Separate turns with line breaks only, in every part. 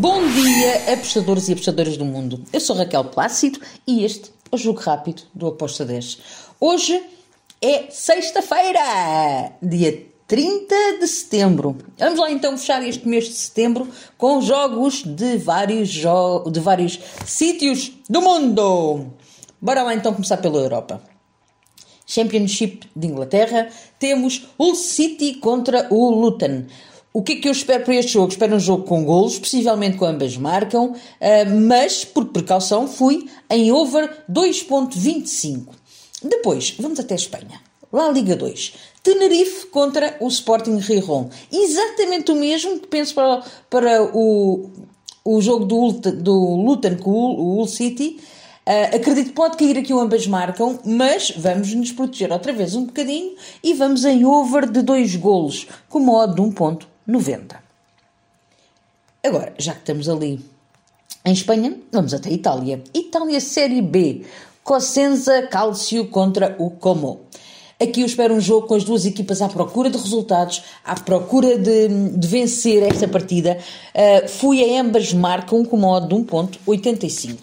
Bom dia, apostadores e apostadoras do mundo. Eu sou Raquel Plácido e este é o Jogo Rápido do Aposta 10. Hoje é sexta-feira, dia 30 de setembro. Vamos lá então fechar este mês de setembro com jogos de vários, jo de vários sítios do mundo. Bora lá então começar pela Europa. Championship de Inglaterra, temos o City contra o Luton. O que é que eu espero para este jogo? Espero um jogo com golos, possivelmente com ambas marcam, eh, mas por precaução fui em over 2.25. Depois, vamos até Espanha. Lá Liga 2. Tenerife contra o Sporting Rijon. Exatamente o mesmo que penso para, para o, o jogo do, do Luton com o Hull City. Uh, acredito que pode cair aqui o ambas marcam, mas vamos nos proteger outra vez um bocadinho e vamos em over de dois golos, com modo de 1.90. Agora, já que estamos ali em Espanha, vamos até Itália. Itália Série B. Cosenza Calcio contra o Como. Aqui eu espero um jogo com as duas equipas à procura de resultados, à procura de, de vencer esta partida. Uh, fui a ambas marcam com modo de 1.85.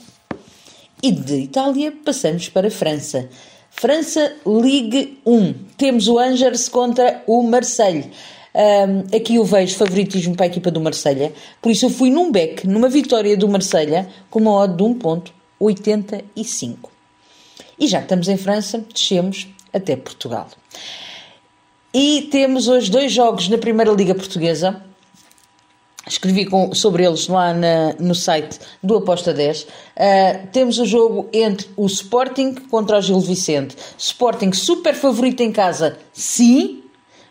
E de Itália passamos para a França. França Ligue 1. Temos o Angers contra o Marseille. Um, aqui eu vejo favoritismo para a equipa do Marselha, por isso eu fui num back, numa vitória do Marselha, com uma odd de 1.85. E já que estamos em França, descemos até Portugal. E temos hoje dois jogos na Primeira Liga Portuguesa. Escrevi com, sobre eles lá na, no site do Aposta 10. Uh, temos o jogo entre o Sporting contra o Gil Vicente. Sporting super favorito em casa, sim,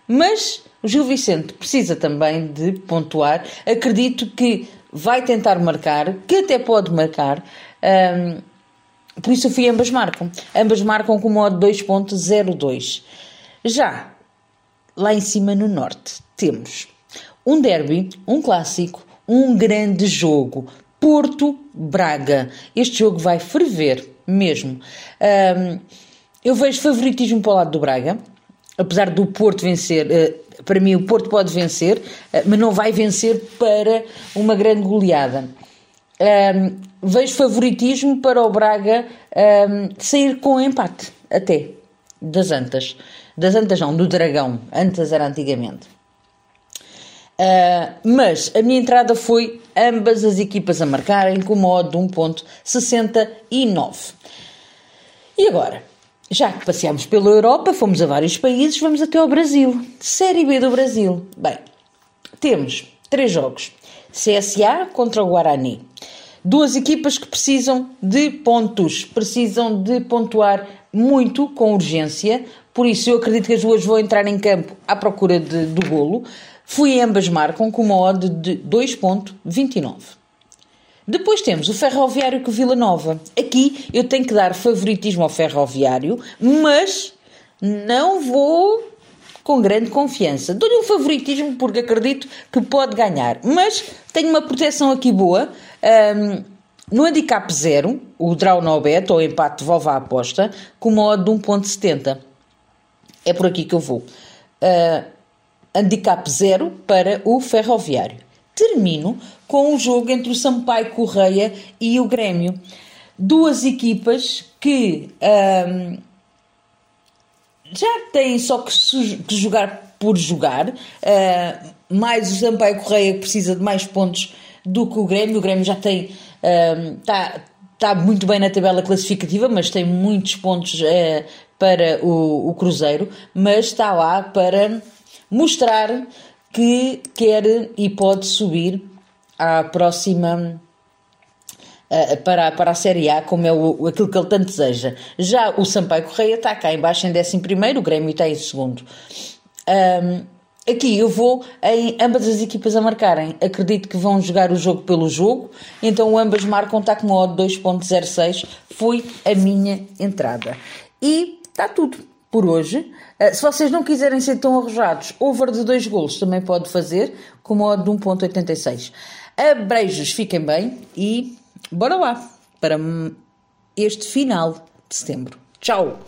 mas o Gil Vicente precisa também de pontuar. Acredito que vai tentar marcar, que até pode marcar. Um, por isso fui ambas marcam. Ambas marcam com modo 2.02. Já lá em cima no norte temos um derby, um clássico, um grande jogo. Porto-Braga. Este jogo vai ferver mesmo. Um, eu vejo favoritismo para o lado do Braga, apesar do Porto vencer. Uh, para mim, o Porto pode vencer, uh, mas não vai vencer para uma grande goleada. Um, vejo favoritismo para o Braga um, sair com empate, até, das Antas. Das Antas não, do Dragão. Antas era antigamente. Uh, mas a minha entrada foi ambas as equipas a marcarem com modo de 1.69. E agora? Já que passeámos pela Europa, fomos a vários países, vamos até ao Brasil. Série B do Brasil. Bem, temos três jogos. CSA contra o Guarani. Duas equipas que precisam de pontos, precisam de pontuar muito com urgência, por isso eu acredito que as duas vão entrar em campo à procura de, do golo. Fui ambas marcam com uma odd de 2.29. Depois temos o Ferroviário com Vila Nova. Aqui eu tenho que dar favoritismo ao Ferroviário, mas não vou com grande confiança. Dou-lhe um favoritismo porque acredito que pode ganhar, mas tenho uma proteção aqui boa. Um, no handicap 0, o draw no bet, ou empate devolve a aposta, com uma odd de 1.70. É por aqui que eu vou. Uh, handicap 0 para o Ferroviário. Termino com o jogo entre o Sampaio Correia e o Grêmio. Duas equipas que já têm só que, que jogar por jogar, uh, mais o Sampaio Correia precisa de mais pontos do que o Grêmio. O Grêmio já tem. Está está muito bem na tabela classificativa, mas tem muitos pontos uh, para o, o, Cruzeiro, mas está lá para mostrar que quer e pode subir à próxima uh, para, para a Série A, como é o, aquilo que ele tanto deseja. Já o Sampaio Correia está cá embaixo em 11 primeiro, o Grêmio está em segundo. Um, Aqui eu vou em ambas as equipas a marcarem. Acredito que vão jogar o jogo pelo jogo, então ambas marcam, está com odd 2.06. Foi a minha entrada. E está tudo por hoje. Eh, se vocês não quiserem ser tão arrojados, over de dois golos também pode fazer, com odd de 1.86. Abreijos, fiquem bem e bora lá para este final de setembro. Tchau!